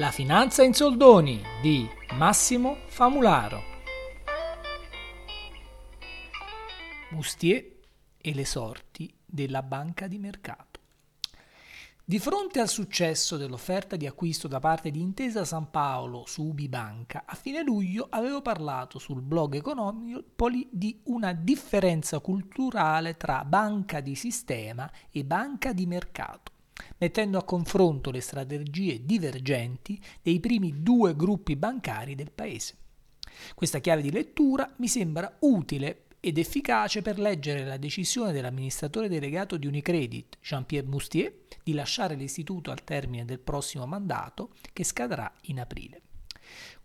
La finanza in soldoni di Massimo Famularo. Mustier e le sorti della banca di mercato. Di fronte al successo dell'offerta di acquisto da parte di Intesa San Paolo su Ubibanca, a fine luglio avevo parlato sul blog Economicoli di una differenza culturale tra banca di sistema e banca di mercato mettendo a confronto le strategie divergenti dei primi due gruppi bancari del Paese. Questa chiave di lettura mi sembra utile ed efficace per leggere la decisione dell'amministratore delegato di Unicredit, Jean-Pierre Moustier, di lasciare l'istituto al termine del prossimo mandato che scadrà in aprile.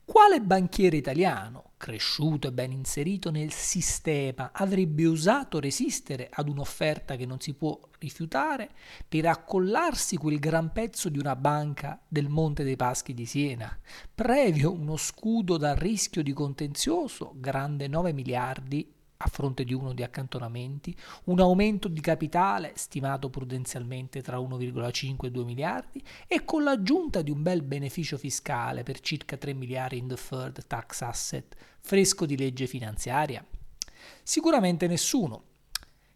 Quale banchiere italiano, cresciuto e ben inserito nel sistema, avrebbe osato resistere ad un'offerta che non si può rifiutare per accollarsi quel gran pezzo di una banca del Monte dei Paschi di Siena, previo uno scudo dal rischio di contenzioso grande 9 miliardi a fronte di uno di accantonamenti, un aumento di capitale stimato prudenzialmente tra 1,5 e 2 miliardi e con l'aggiunta di un bel beneficio fiscale per circa 3 miliardi in deferred tax asset fresco di legge finanziaria? Sicuramente nessuno,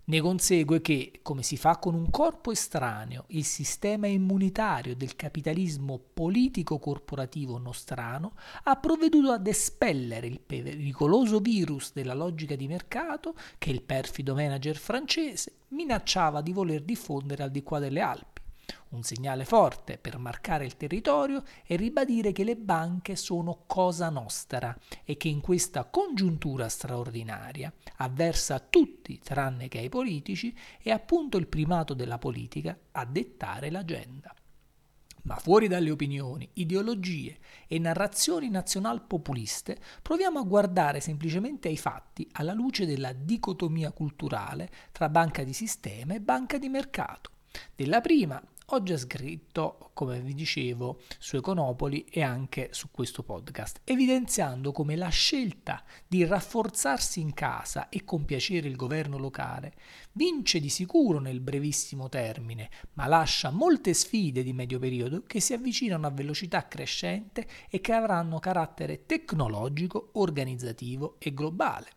ne consegue che, come si fa con un corpo estraneo, il sistema immunitario del capitalismo politico-corporativo nostrano ha provveduto ad espellere il pericoloso virus della logica di mercato che il perfido manager francese minacciava di voler diffondere al di qua delle Alpi un segnale forte per marcare il territorio e ribadire che le banche sono cosa nostra e che in questa congiuntura straordinaria, avversa a tutti tranne che ai politici, è appunto il primato della politica a dettare l'agenda. Ma fuori dalle opinioni, ideologie e narrazioni nazional-populiste, proviamo a guardare semplicemente ai fatti alla luce della dicotomia culturale tra banca di sistema e banca di mercato. Della prima ho già scritto, come vi dicevo, su Econopoli e anche su questo podcast, evidenziando come la scelta di rafforzarsi in casa e compiacere il governo locale vince di sicuro nel brevissimo termine, ma lascia molte sfide di medio periodo che si avvicinano a velocità crescente e che avranno carattere tecnologico, organizzativo e globale.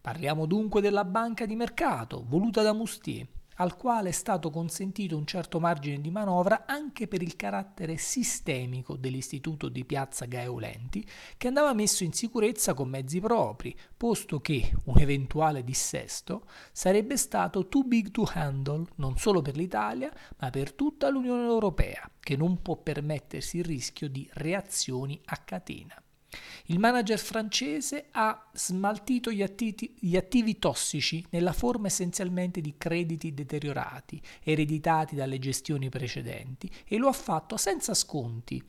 Parliamo dunque della banca di mercato, voluta da Mustier al quale è stato consentito un certo margine di manovra anche per il carattere sistemico dell'istituto di Piazza Gaeolenti, che andava messo in sicurezza con mezzi propri, posto che un eventuale dissesto sarebbe stato too big to handle non solo per l'Italia, ma per tutta l'Unione Europea, che non può permettersi il rischio di reazioni a catena. Il manager francese ha smaltito gli attivi, gli attivi, tossici nella forma essenzialmente di crediti deteriorati, ereditati dalle gestioni precedenti, e lo ha fatto senza sconti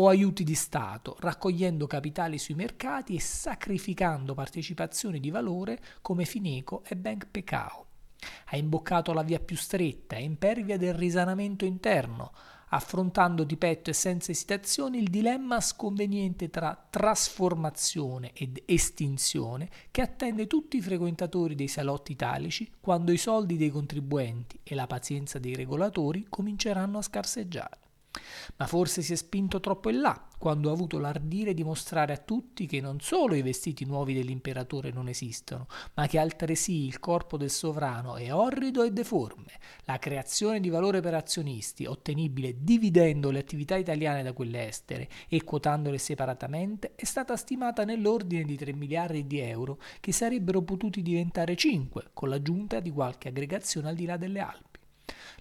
o aiuti di Stato, raccogliendo capitali sui mercati e sacrificando partecipazioni di valore come Fineco e Bank Pecao. Ha imboccato la via più stretta e impervia del risanamento interno, affrontando di petto e senza esitazione il dilemma sconveniente tra trasformazione ed estinzione che attende tutti i frequentatori dei salotti italici quando i soldi dei contribuenti e la pazienza dei regolatori cominceranno a scarseggiare ma forse si è spinto troppo in là quando ha avuto l'ardire di mostrare a tutti che non solo i vestiti nuovi dell'imperatore non esistono, ma che altresì il corpo del sovrano è orrido e deforme. La creazione di valore per azionisti, ottenibile dividendo le attività italiane da quelle estere e quotandole separatamente, è stata stimata nell'ordine di 3 miliardi di euro, che sarebbero potuti diventare 5 con l'aggiunta di qualche aggregazione al di là delle Alpi.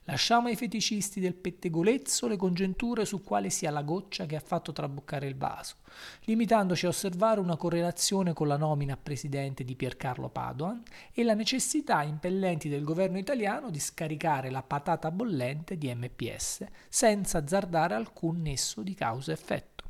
Lasciamo ai feticisti del pettegolezzo le congetture su quale sia la goccia che ha fatto traboccare il vaso, limitandoci a osservare una correlazione con la nomina a presidente di Piercarlo Padoan e la necessità impellenti del governo italiano di scaricare la patata bollente di MPS senza azzardare alcun nesso di causa-effetto.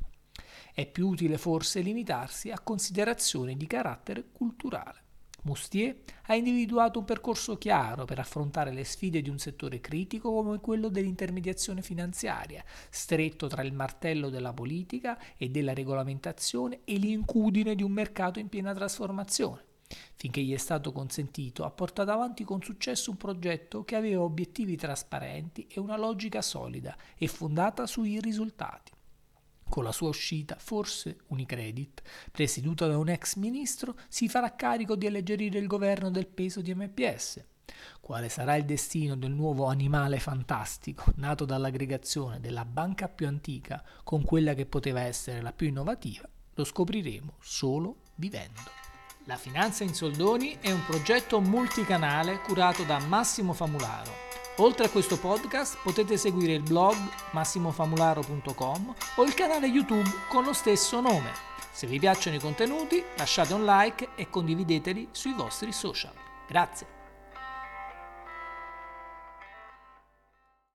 È più utile forse limitarsi a considerazioni di carattere culturale. Moustier ha individuato un percorso chiaro per affrontare le sfide di un settore critico come quello dell'intermediazione finanziaria, stretto tra il martello della politica e della regolamentazione e l'incudine di un mercato in piena trasformazione. Finché gli è stato consentito, ha portato avanti con successo un progetto che aveva obiettivi trasparenti e una logica solida e fondata sui risultati. Con la sua uscita, forse Unicredit, presieduta da un ex ministro, si farà carico di alleggerire il governo del peso di MPS. Quale sarà il destino del nuovo animale fantastico nato dall'aggregazione della banca più antica con quella che poteva essere la più innovativa, lo scopriremo solo vivendo. La Finanza in Soldoni è un progetto multicanale curato da Massimo Famularo Oltre a questo podcast potete seguire il blog massimofamularo.com o il canale YouTube con lo stesso nome. Se vi piacciono i contenuti lasciate un like e condivideteli sui vostri social. Grazie.